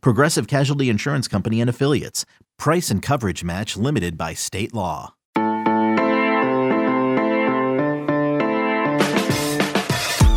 Progressive Casualty Insurance Company and Affiliates. Price and coverage match limited by state law.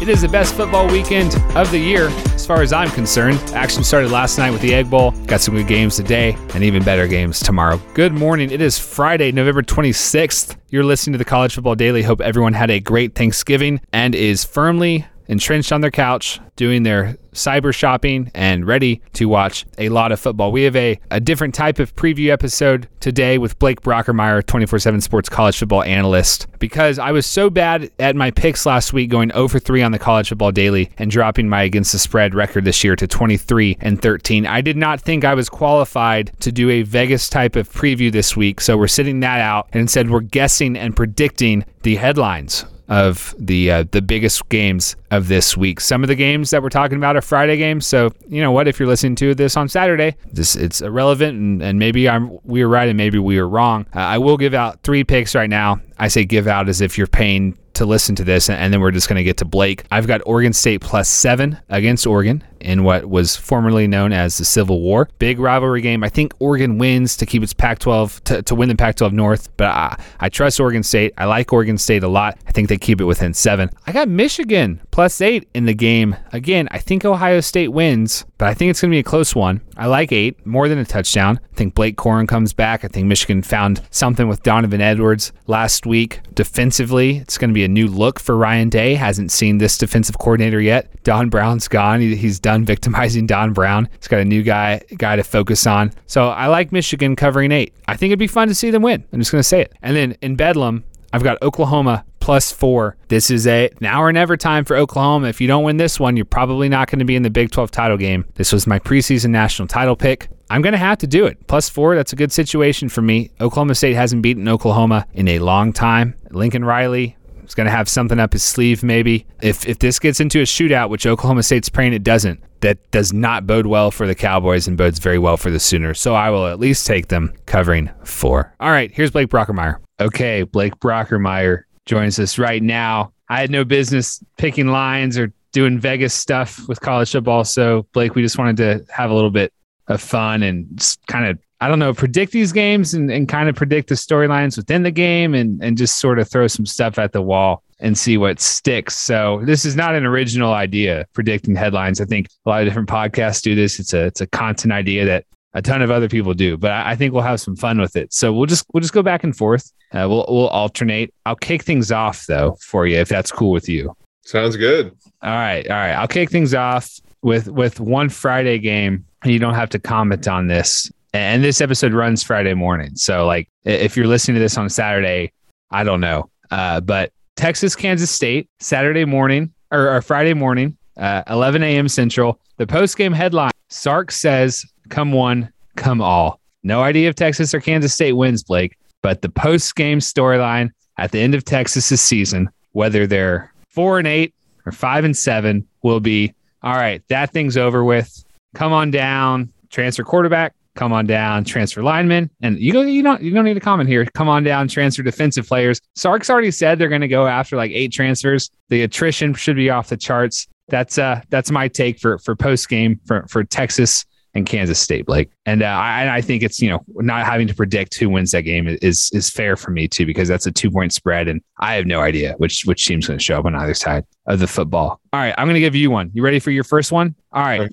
It is the best football weekend of the year, as far as I'm concerned. Action started last night with the Egg Bowl. Got some good games today, and even better games tomorrow. Good morning. It is Friday, November 26th. You're listening to the College Football Daily. Hope everyone had a great Thanksgiving and is firmly entrenched on their couch, doing their cyber shopping and ready to watch a lot of football. We have a, a different type of preview episode today with Blake Brockermeyer, 24 7 sports college football analyst, because I was so bad at my picks last week, going oh over 3 on the college football daily and dropping my against the spread record this year to 23 and 13. I did not think I was qualified to do a Vegas type of preview this week, so we're sitting that out and instead we're guessing and predicting the headlines of the uh, the biggest games of this week. Some of the games that we're talking about are Friday games, so you know what? If you're listening to this on Saturday, this it's irrelevant, and, and maybe I'm we were right and maybe we were wrong. Uh, I will give out three picks right now. I say give out as if you're paying to listen to this, and then we're just going to get to Blake. I've got Oregon State plus seven against Oregon in what was formerly known as the Civil War. Big rivalry game. I think Oregon wins to keep its Pac 12, to, to win the Pac 12 North, but I, I trust Oregon State. I like Oregon State a lot. I think they keep it within seven. I got Michigan plus eight in the game. Again, I think Ohio State wins, but I think it's going to be a close one. I like eight, more than a touchdown. I think Blake Corum comes back. I think Michigan found something with Donovan Edwards last week. Defensively, it's going to be a new look for Ryan Day. Hasn't seen this defensive coordinator yet. Don Brown's gone. He, he's done victimizing Don Brown. He's got a new guy guy to focus on. So I like Michigan covering eight. I think it'd be fun to see them win. I'm just going to say it. And then in Bedlam, I've got Oklahoma plus four. This is a now or never time for Oklahoma. If you don't win this one, you're probably not going to be in the Big 12 title game. This was my preseason national title pick. I'm going to have to do it. Plus four, that's a good situation for me. Oklahoma State hasn't beaten Oklahoma in a long time. Lincoln Riley, is going to have something up his sleeve, maybe. If if this gets into a shootout, which Oklahoma State's praying it doesn't, that does not bode well for the Cowboys and bodes very well for the Sooners. So I will at least take them covering four. All right, here's Blake Brockermeyer. Okay, Blake Brockermeyer joins us right now. I had no business picking lines or doing Vegas stuff with college football. So, Blake, we just wanted to have a little bit of fun and kind of, I don't know, predict these games and, and kind of predict the storylines within the game and, and just sort of throw some stuff at the wall and see what sticks. So this is not an original idea, predicting headlines. I think a lot of different podcasts do this. It's a it's a content idea that a ton of other people do, but I, I think we'll have some fun with it. So we'll just we'll just go back and forth. Uh, we'll we'll alternate. I'll kick things off though for you if that's cool with you. Sounds good. All right, all right. I'll kick things off with with one Friday game. You don't have to comment on this. And this episode runs Friday morning, so like if you're listening to this on Saturday, I don't know. Uh, but Texas, Kansas State, Saturday morning or, or Friday morning, uh, 11 a.m. Central. The post game headline: Sark says come one, come all. No idea if Texas or Kansas State wins, Blake, but the post game storyline at the end of Texas's season, whether they're four and eight or five and seven, will be all right. That thing's over with. Come on down, transfer quarterback. Come on down, transfer lineman, and you go. You don't. You don't need to comment here. Come on down, transfer defensive players. Sark's already said they're going to go after like eight transfers. The attrition should be off the charts. That's uh that's my take for for post game for for Texas and Kansas State, Blake. And uh, I, I think it's you know not having to predict who wins that game is is fair for me too because that's a two point spread, and I have no idea which which team's going to show up on either side of the football. All right, I'm going to give you one. You ready for your first one? All right.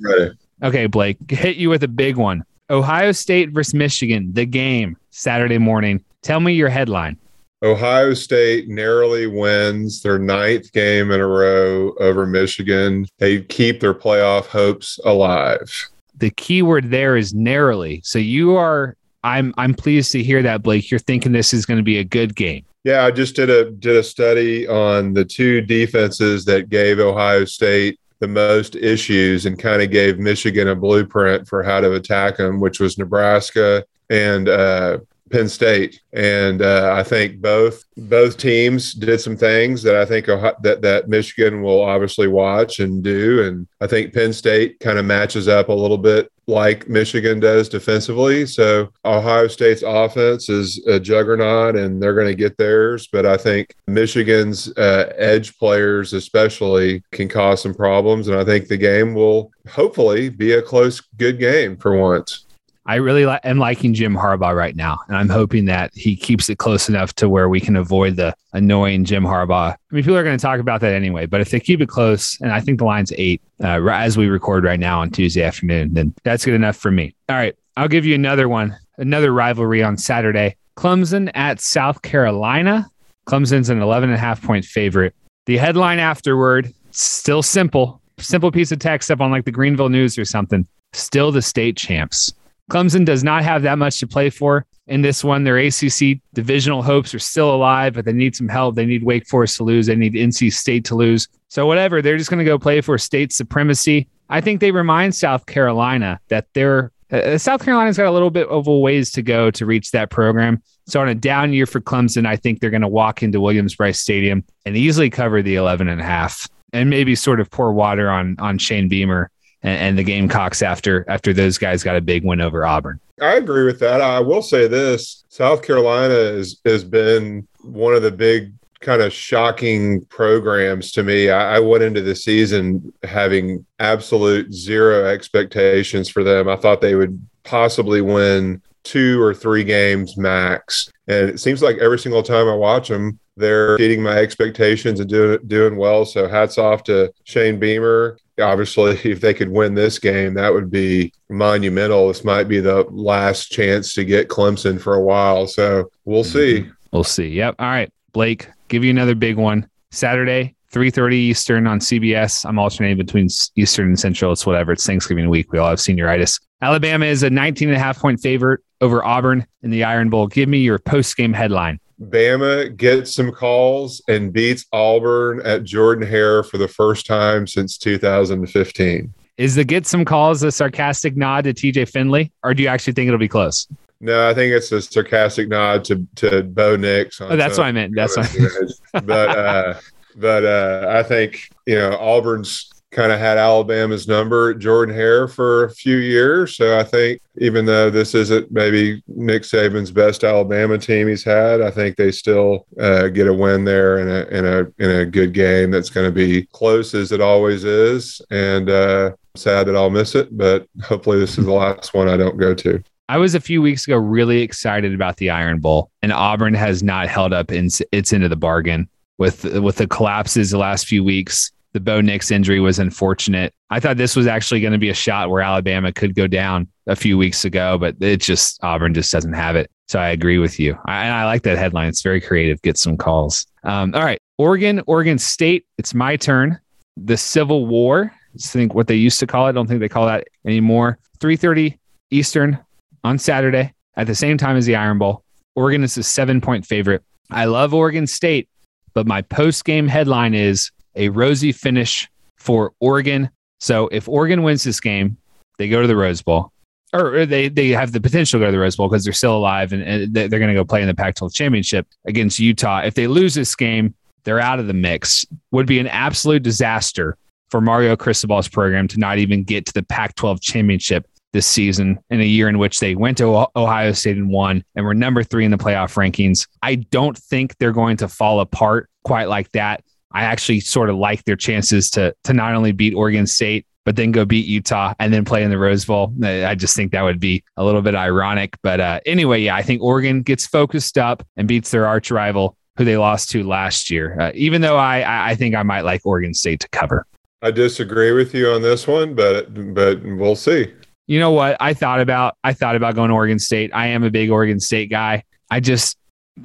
Okay, Blake, hit you with a big one. Ohio State versus Michigan, the game Saturday morning. Tell me your headline. Ohio State narrowly wins their ninth game in a row over Michigan. They keep their playoff hopes alive the key word there is narrowly. So you are I'm I'm pleased to hear that, Blake. You're thinking this is going to be a good game. Yeah, I just did a did a study on the two defenses that gave Ohio State the most issues and kind of gave Michigan a blueprint for how to attack them, which was Nebraska and uh, Penn State, and uh, I think both both teams did some things that I think that that Michigan will obviously watch and do, and I think Penn State kind of matches up a little bit like Michigan does defensively. So Ohio State's offense is a juggernaut, and they're going to get theirs. But I think Michigan's uh, edge players, especially, can cause some problems, and I think the game will hopefully be a close, good game for once. I really am liking Jim Harbaugh right now, and I'm hoping that he keeps it close enough to where we can avoid the annoying Jim Harbaugh. I mean, people are going to talk about that anyway, but if they keep it close, and I think the line's eight uh, as we record right now on Tuesday afternoon, then that's good enough for me. All right, I'll give you another one, another rivalry on Saturday. Clemson at South Carolina. Clemson's an 11 and a half point favorite. The headline afterward, still simple, simple piece of text up on like the Greenville News or something. Still the state champs. Clemson does not have that much to play for in this one. Their ACC divisional hopes are still alive, but they need some help. They need Wake Forest to lose. They need NC State to lose. So, whatever, they're just going to go play for state supremacy. I think they remind South Carolina that they're uh, South Carolina's got a little bit of a ways to go to reach that program. So on a down year for Clemson, I think they're going to walk into Williams-Brice Stadium and easily cover the 11 and a half and maybe sort of pour water on on Shane Beamer and, and the Gamecocks after after those guys got a big win over Auburn. I agree with that. I will say this: South Carolina has has been one of the big kind of shocking programs to me. I, I, went into the season having absolute zero expectations for them. I thought they would possibly win two or three games max. And it seems like every single time I watch them, they're exceeding my expectations and doing doing well. So hats off to Shane Beamer. Obviously, if they could win this game, that would be monumental. This might be the last chance to get Clemson for a while. So we'll see. Mm-hmm. We'll see. Yep. All right, Blake, give you another big one. Saturday, 3.30 Eastern on CBS. I'm alternating between Eastern and Central. It's whatever. It's Thanksgiving week. We all have senioritis. Alabama is a 19 and a half point favorite over Auburn in the Iron Bowl. Give me your post game headline. Bama gets some calls and beats Auburn at Jordan Hare for the first time since 2015. Is the get some calls a sarcastic nod to TJ Finley, or do you actually think it'll be close? No, I think it's a sarcastic nod to to Bo Nix. Oh, that's what I meant. That's what. but uh, but uh, I think you know Auburn's kind of had Alabama's number Jordan Hare for a few years. So I think even though this isn't maybe Nick Saban's best Alabama team he's had, I think they still uh, get a win there in a in a in a good game that's going to be close as it always is. And uh, sad that I'll miss it, but hopefully this is the last one I don't go to. I was a few weeks ago really excited about the Iron Bowl, and Auburn has not held up in, its end of the bargain with with the collapses the last few weeks the Bo Nix injury was unfortunate. I thought this was actually going to be a shot where Alabama could go down a few weeks ago, but it just Auburn just doesn't have it. So I agree with you. I, I like that headline. It's very creative. Get some calls. Um, all right, Oregon, Oregon State. It's my turn. The Civil War. I think what they used to call it. I don't think they call that anymore. 3:30 Eastern on Saturday at the same time as the Iron Bowl. Oregon is a seven point favorite. I love Oregon State, but my post game headline is a rosy finish for Oregon. So if Oregon wins this game, they go to the Rose Bowl, or they they have the potential to go to the Rose Bowl because they're still alive and, and they're going to go play in the Pac-12 championship against Utah. If they lose this game, they're out of the mix. Would be an absolute disaster for Mario Cristobal's program to not even get to the Pac-12 championship this season in a year in which they went to Ohio State and won and were number three in the playoff rankings. I don't think they're going to fall apart quite like that. I actually sort of like their chances to to not only beat Oregon State but then go beat Utah and then play in the Rose Bowl. I just think that would be a little bit ironic. But uh, anyway, yeah, I think Oregon gets focused up and beats their arch rival who they lost to last year. Uh, even though I I think I might like Oregon State to cover. I disagree with you on this one, but but we'll see. You know what? I thought about I thought about going to Oregon State. I am a big Oregon State guy. I just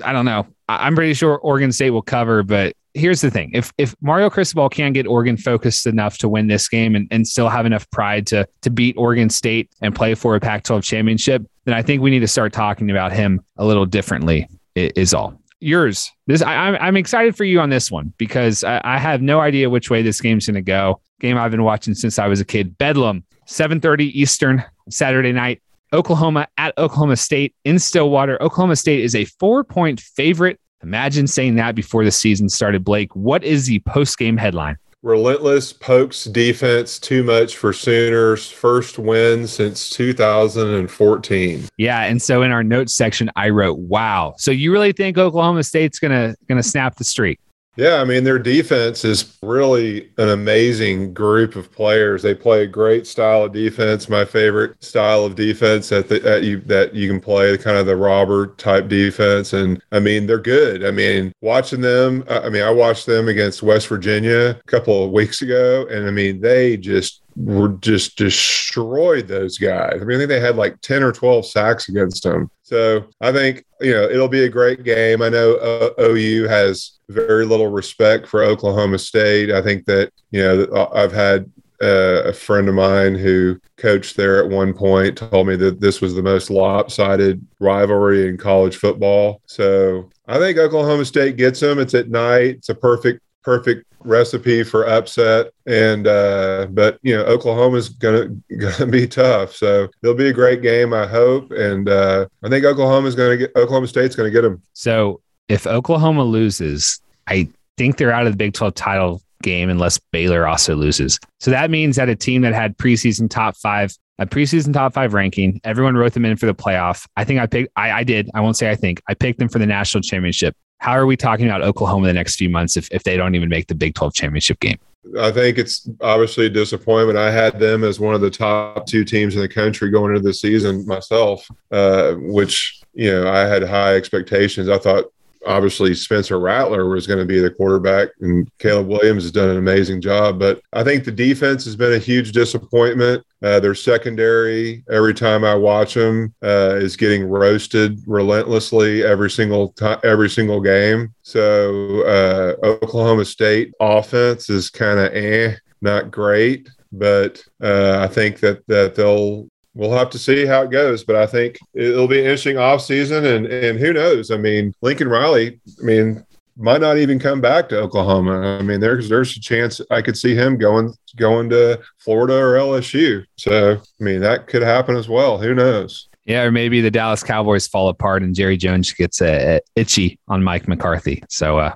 I don't know. I'm pretty sure Oregon State will cover, but here's the thing: if if Mario Cristobal can't get Oregon focused enough to win this game and, and still have enough pride to to beat Oregon State and play for a Pac-12 championship, then I think we need to start talking about him a little differently. Is all yours. This I, I'm excited for you on this one because I, I have no idea which way this game's going to go. Game I've been watching since I was a kid. Bedlam, 7:30 Eastern Saturday night. Oklahoma at Oklahoma State in Stillwater. Oklahoma State is a four point favorite. Imagine saying that before the season started, Blake. What is the post game headline? Relentless Pokes defense, too much for Sooners. First win since 2014. Yeah, and so in our notes section, I wrote, "Wow." So you really think Oklahoma State's gonna gonna snap the streak? Yeah, I mean their defense is really an amazing group of players. They play a great style of defense. My favorite style of defense that the, that you that you can play, kind of the robber type defense. And I mean they're good. I mean watching them. I mean I watched them against West Virginia a couple of weeks ago, and I mean they just were just destroyed those guys. I mean, I think they had like 10 or 12 sacks against them. So I think, you know, it'll be a great game. I know uh, OU has very little respect for Oklahoma State. I think that, you know, I've had uh, a friend of mine who coached there at one point told me that this was the most lopsided rivalry in college football. So I think Oklahoma State gets them. It's at night. It's a perfect perfect recipe for upset. And uh, but you know, Oklahoma's gonna gonna be tough. So it'll be a great game, I hope. And uh, I think Oklahoma's gonna get Oklahoma State's gonna get them. So if Oklahoma loses, I think they're out of the Big 12 title game unless Baylor also loses. So that means that a team that had preseason top five, a preseason top five ranking, everyone wrote them in for the playoff. I think I picked, I, I did. I won't say I think I picked them for the national championship. How are we talking about Oklahoma the next few months if, if they don't even make the Big 12 championship game? I think it's obviously a disappointment. I had them as one of the top two teams in the country going into the season myself, uh, which, you know, I had high expectations. I thought obviously Spencer Rattler was going to be the quarterback, and Caleb Williams has done an amazing job. But I think the defense has been a huge disappointment. Uh, their secondary, every time I watch them, uh, is getting roasted relentlessly every single time, every single game. So uh, Oklahoma State offense is kind of eh, not great but uh, I think that that they'll we'll have to see how it goes. But I think it'll be an interesting off season, and and who knows? I mean, Lincoln Riley. I mean, might not even come back to Oklahoma. I mean, there's there's a chance I could see him going going to Florida or LSU. So I mean, that could happen as well. Who knows? Yeah, or maybe the Dallas Cowboys fall apart and Jerry Jones gets a, a itchy on Mike McCarthy. So uh,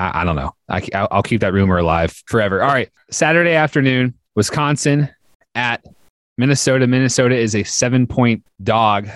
I, I, don't know. I, I'll keep that rumor alive forever. All right, Saturday afternoon, Wisconsin at Minnesota. Minnesota is a seven point dog.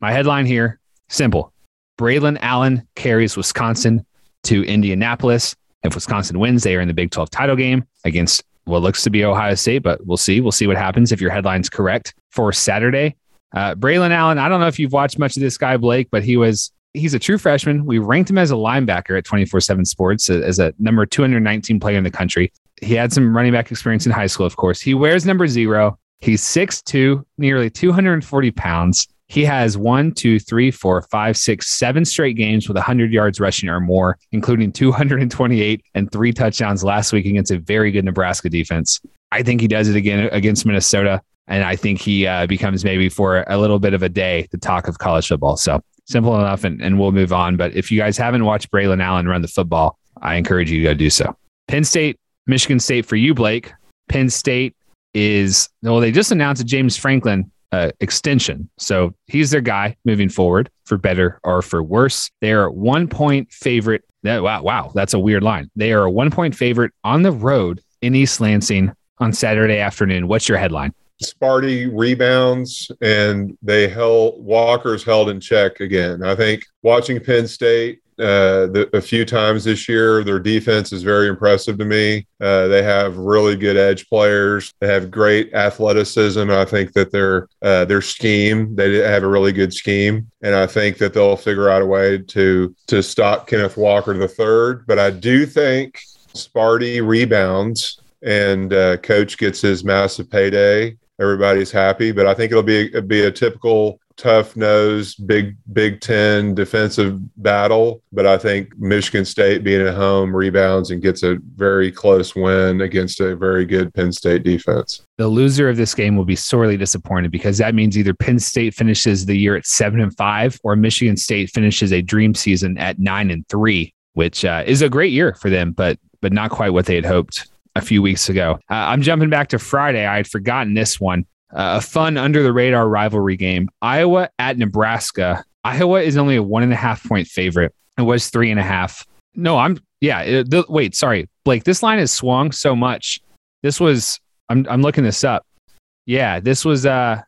My headline here simple Braylon Allen carries Wisconsin to Indianapolis. If Wisconsin wins, they are in the Big 12 title game against what looks to be Ohio State, but we'll see. We'll see what happens if your headline's correct for Saturday. Uh, Braylon Allen, I don't know if you've watched much of this guy, Blake, but he was he's a true freshman. We ranked him as a linebacker at 24 7 Sports as a number 219 player in the country. He had some running back experience in high school, of course. He wears number zero. He's 6'2, nearly 240 pounds. He has one, two, three, four, five, six, seven straight games with 100 yards rushing or more, including 228 and three touchdowns last week against a very good Nebraska defense. I think he does it again against Minnesota. And I think he uh, becomes maybe for a little bit of a day the talk of college football. So simple enough, and, and we'll move on. But if you guys haven't watched Braylon Allen run the football, I encourage you to go do so. Penn State, Michigan State for you, Blake. Penn State is well, they just announced a James Franklin uh, extension. So he's their guy moving forward for better or for worse. They are one point favorite. Wow, wow, that's a weird line. They are a one point favorite on the road in East Lansing on Saturday afternoon. What's your headline? Sparty rebounds and they held Walker's held in check again. I think watching Penn State uh, the, a few times this year. Their defense is very impressive to me. Uh, they have really good edge players. They have great athleticism. I think that their uh, their scheme they have a really good scheme, and I think that they'll figure out a way to to stop Kenneth Walker the third. But I do think Sparty rebounds and uh, coach gets his massive payday everybody's happy. But I think it'll be it'll be a typical tough nosed Big Big Ten defensive battle. But I think Michigan State being at home rebounds and gets a very close win against a very good Penn State defense. The loser of this game will be sorely disappointed because that means either Penn State finishes the year at seven and five or Michigan State finishes a dream season at nine and three, which uh, is a great year for them, but but not quite what they had hoped a few weeks ago. Uh, I'm jumping back to Friday. I had forgotten this one. Uh, a fun under the radar rivalry game. Iowa at Nebraska. Iowa is only a one and a half point favorite. It was three and a half. No, I'm yeah. It, the, wait, sorry, Blake. This line has swung so much. This was I'm I'm looking this up. Yeah, this was uh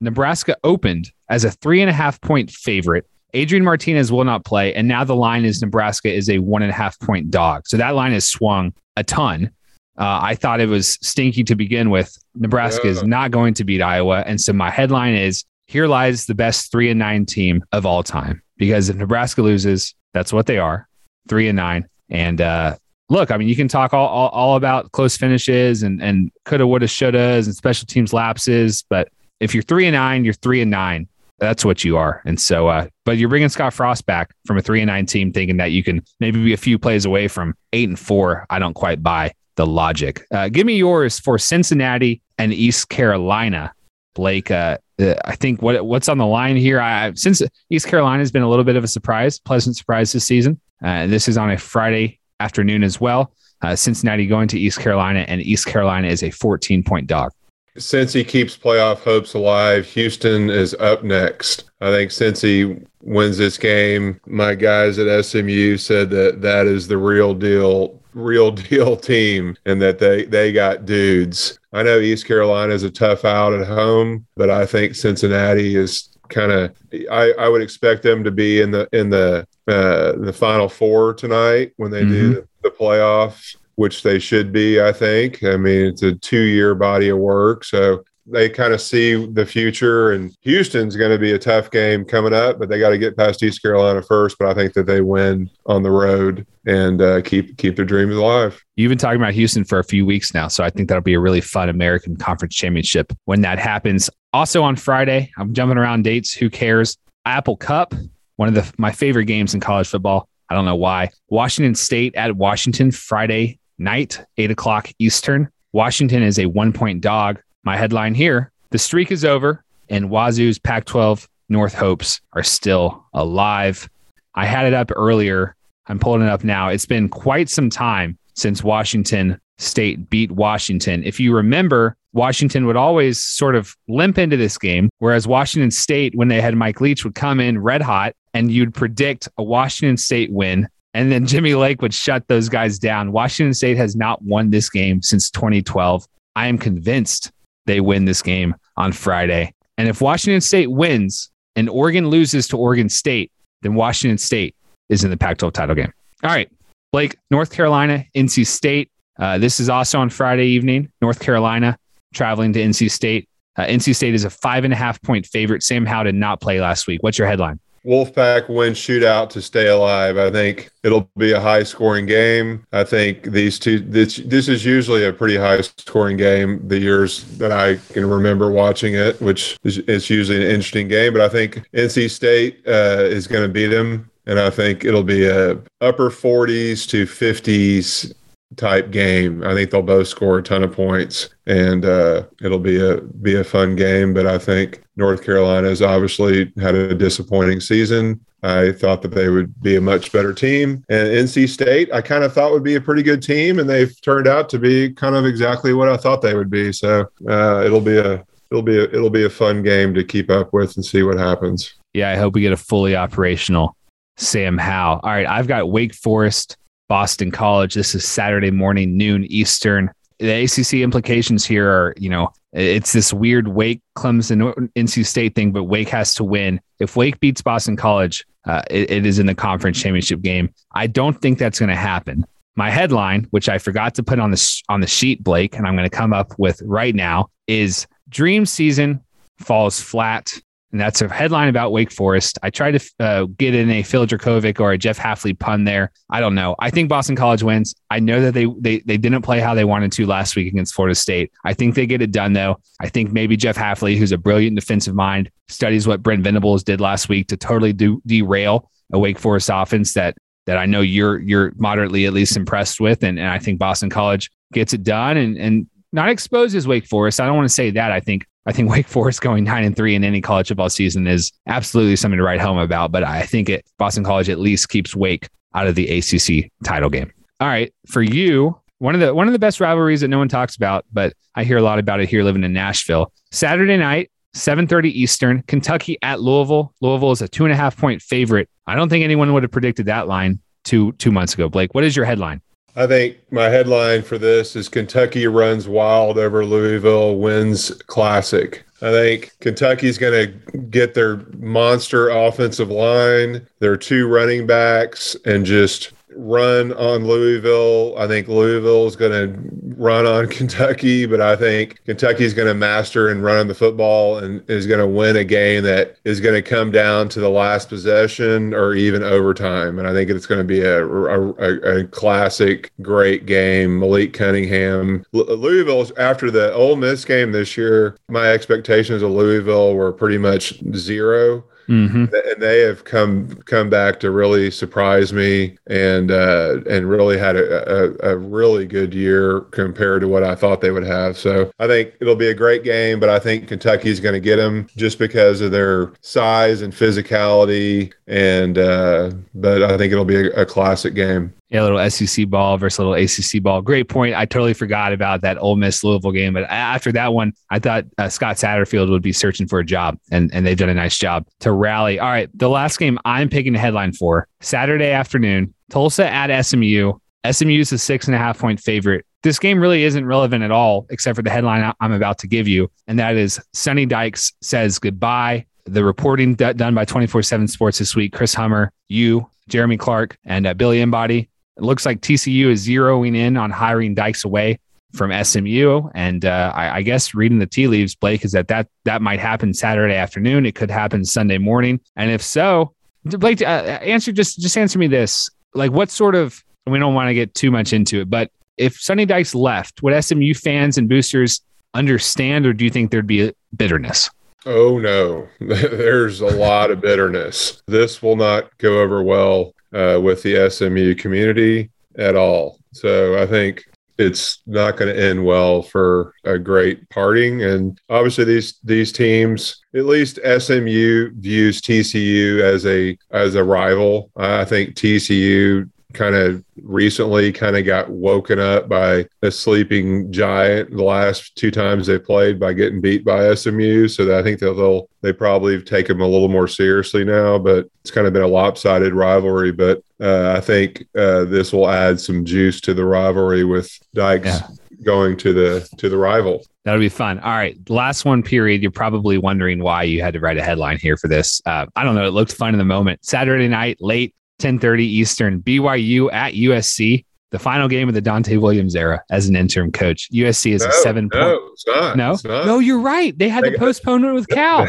Nebraska opened as a three and a half point favorite. Adrian Martinez will not play, and now the line is Nebraska is a one and a half point dog. So that line has swung a ton. Uh, I thought it was stinky to begin with. Nebraska yeah. is not going to beat Iowa, and so my headline is: Here lies the best three and nine team of all time. Because if Nebraska loses, that's what they are, three and nine. And uh, look, I mean, you can talk all, all, all about close finishes and and coulda, woulda, shouldas, and special teams lapses, but if you're three and nine, you're three and nine. That's what you are. And so, uh, but you're bringing Scott Frost back from a three and nine team, thinking that you can maybe be a few plays away from eight and four. I don't quite buy the logic. Uh, give me yours for Cincinnati and East Carolina, Blake. Uh, uh, I think what what's on the line here. I since East Carolina has been a little bit of a surprise, pleasant surprise this season. Uh, this is on a Friday afternoon as well. Uh, Cincinnati going to East Carolina, and East Carolina is a 14 point dog Cincy keeps playoff hopes alive, Houston is up next. I think Cincy wins this game, my guys at SMU said that that is the real deal, real deal team, and that they they got dudes. I know East Carolina is a tough out at home, but I think Cincinnati is kind of. I, I would expect them to be in the in the uh, the final four tonight when they mm-hmm. do the, the playoffs which they should be, I think. I mean, it's a two year body of work. So they kind of see the future. And Houston's going to be a tough game coming up, but they got to get past East Carolina first. But I think that they win on the road and uh, keep keep their dreams alive. You've been talking about Houston for a few weeks now, so I think that'll be a really fun American Conference Championship when that happens. Also on Friday, I'm jumping around dates. Who cares? Apple Cup, one of the my favorite games in college football. I don't know why. Washington State at Washington Friday night, eight o'clock Eastern. Washington is a one point dog. My headline here the streak is over, and Wazoo's Pac 12 North hopes are still alive. I had it up earlier. I'm pulling it up now. It's been quite some time since Washington State beat Washington. If you remember, Washington would always sort of limp into this game, whereas Washington State, when they had Mike Leach, would come in red hot, and you'd predict a Washington State win and then Jimmy Lake would shut those guys down. Washington State has not won this game since 2012. I am convinced they win this game on Friday. And if Washington State wins and Oregon loses to Oregon State, then Washington State is in the Pac 12 title game. All right. Blake, North Carolina, NC State. Uh, this is also on Friday evening. North Carolina traveling to NC State. Uh, NC State is a five and a half point favorite. Sam Howell did not play last week. What's your headline? Wolfpack win shootout to stay alive. I think it'll be a high scoring game. I think these two this this is usually a pretty high scoring game the years that I can remember watching it, which is it's usually an interesting game. But I think NC State uh, is going to beat them, and I think it'll be a upper 40s to 50s type game. I think they'll both score a ton of points, and uh, it'll be a be a fun game. But I think North Carolina has obviously had a disappointing season. I thought that they would be a much better team, and NC State I kind of thought would be a pretty good team, and they've turned out to be kind of exactly what I thought they would be. So uh, it'll be a it'll be a, it'll be a fun game to keep up with and see what happens. Yeah, I hope we get a fully operational Sam Howell. All right, I've got Wake Forest Boston College. This is Saturday morning, noon Eastern. The ACC implications here are, you know, it's this weird Wake, Clemson, NC State thing, but Wake has to win. If Wake beats Boston College, uh, it, it is in the conference championship game. I don't think that's going to happen. My headline, which I forgot to put on the on the sheet, Blake, and I'm going to come up with right now, is Dream Season falls flat and that's a headline about Wake Forest. I tried to uh, get in a Phil Jurkovec or a Jeff Hafley pun there. I don't know. I think Boston College wins. I know that they, they they didn't play how they wanted to last week against Florida State. I think they get it done though. I think maybe Jeff Hafley, who's a brilliant defensive mind, studies what Brent Venables did last week to totally do, derail a Wake Forest offense that that I know you're you're moderately at least impressed with, and, and I think Boston College gets it done and and not exposes Wake Forest. I don't want to say that. I think I think Wake Forest going nine and three in any college football season is absolutely something to write home about. But I think it Boston College at least keeps Wake out of the ACC title game. All right, for you, one of the one of the best rivalries that no one talks about, but I hear a lot about it here living in Nashville. Saturday night, 7:30 Eastern, Kentucky at Louisville. Louisville is a two and a half point favorite. I don't think anyone would have predicted that line two two months ago. Blake, what is your headline? I think my headline for this is Kentucky runs wild over Louisville, wins classic. I think Kentucky's going to get their monster offensive line, their two running backs, and just run on Louisville. I think Louisville is going to run on Kentucky, but I think Kentucky is going to master and run on the football and is going to win a game that is going to come down to the last possession or even overtime. And I think it's going to be a, a, a classic, great game. Malik Cunningham, Louisville, after the Ole Miss game this year, my expectations of Louisville were pretty much zero. Mm-hmm. and they have come come back to really surprise me and uh, and really had a, a, a, really good year compared to what I thought they would have. So I think it'll be a great game, but I think Kentucky's going to get them just because of their size and physicality. And uh, but I think it'll be a, a classic game. A little SEC ball versus a little ACC ball. Great point. I totally forgot about that Ole Miss Louisville game, but after that one, I thought uh, Scott Satterfield would be searching for a job, and and they've done a nice job to rally. All right, the last game I'm picking a headline for Saturday afternoon, Tulsa at SMU. SMU is a six and a half point favorite. This game really isn't relevant at all, except for the headline I'm about to give you, and that is Sonny Dykes says goodbye. The reporting d- done by 24 7 Sports this week, Chris Hummer, you, Jeremy Clark, and uh, Billy Embody it looks like TCU is zeroing in on hiring Dykes away from SMU, and uh, I, I, guess reading the tea leaves, Blake, is that that that might happen Saturday afternoon. It could happen Sunday morning, and if so, Blake, uh, answer just just answer me this: like, what sort of? We don't want to get too much into it, but if Sonny Dykes left, would SMU fans and boosters understand, or do you think there'd be bitterness? Oh no, there's a lot of bitterness. This will not go over well uh, with the SMU community at all. So I think it's not going to end well for a great parting. And obviously, these these teams, at least SMU views TCU as a as a rival. I think TCU kind of recently kind of got woken up by a sleeping giant the last two times they played by getting beat by SMU. So I think they'll, they'll they probably take them a little more seriously now. But it's kind of been a lopsided rivalry. But uh, I think uh, this will add some juice to the rivalry with Dykes. Yeah. Going to the to the rival. That'll be fun. All right, last one period. You're probably wondering why you had to write a headline here for this. Uh, I don't know. It looked fun in the moment. Saturday night, late 10:30 Eastern. BYU at USC. The final game of the Donte Williams era as an interim coach. USC is no, a seven no, point. No, it's not. no, you're right. They had they to got, postpone it with Cal.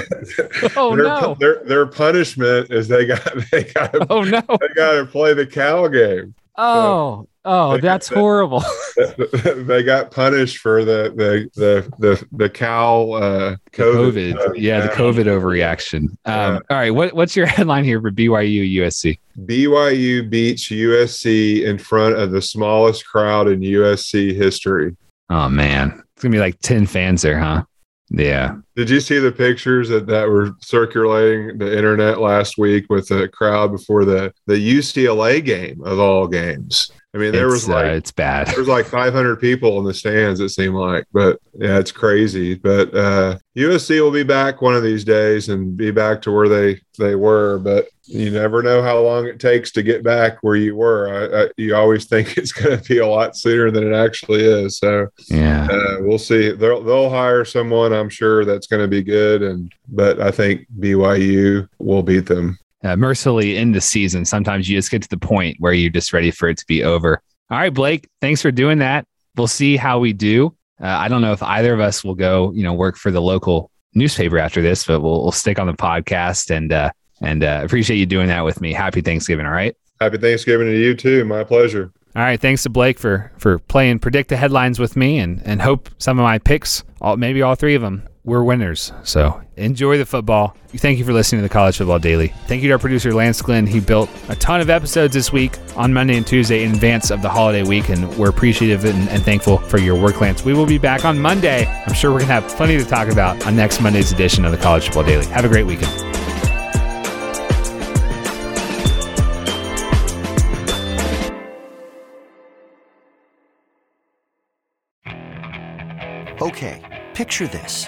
oh their, no! Their their punishment is they got they got oh no they got to play the Cal game. Oh, oh, that's horrible. they got punished for the the the the, the cow uh, COVID. COVID. Uh, yeah, the COVID overreaction. Um, all right, what what's your headline here for BYU USC? BYU beats USC in front of the smallest crowd in USC history. Oh man, it's gonna be like ten fans there, huh? Yeah. Did you see the pictures that, that were circulating the internet last week with the crowd before the the UCLA game of all games? I mean, there it's, was like uh, it's bad. There was like 500 people in the stands. It seemed like, but yeah, it's crazy. But uh, USC will be back one of these days and be back to where they they were. But you never know how long it takes to get back where you were. I, I, you always think it's going to be a lot sooner than it actually is. So yeah, uh, we'll see. They'll they'll hire someone. I'm sure that's going to be good. And but I think BYU will beat them uh, mercifully in the season. Sometimes you just get to the point where you're just ready for it to be over. All right, Blake, thanks for doing that. We'll see how we do. Uh, I don't know if either of us will go, you know, work for the local newspaper after this, but we'll, we'll stick on the podcast and uh, and uh, appreciate you doing that with me. Happy Thanksgiving. All right. Happy Thanksgiving to you too. My pleasure. All right, thanks to Blake for for playing predict the headlines with me, and and hope some of my picks, all, maybe all three of them, we're winners. So enjoy the football. Thank you for listening to the College Football Daily. Thank you to our producer, Lance Glenn. He built a ton of episodes this week on Monday and Tuesday in advance of the holiday week, and we're appreciative and, and thankful for your work, Lance. We will be back on Monday. I'm sure we're going to have plenty to talk about on next Monday's edition of the College Football Daily. Have a great weekend. Okay, picture this.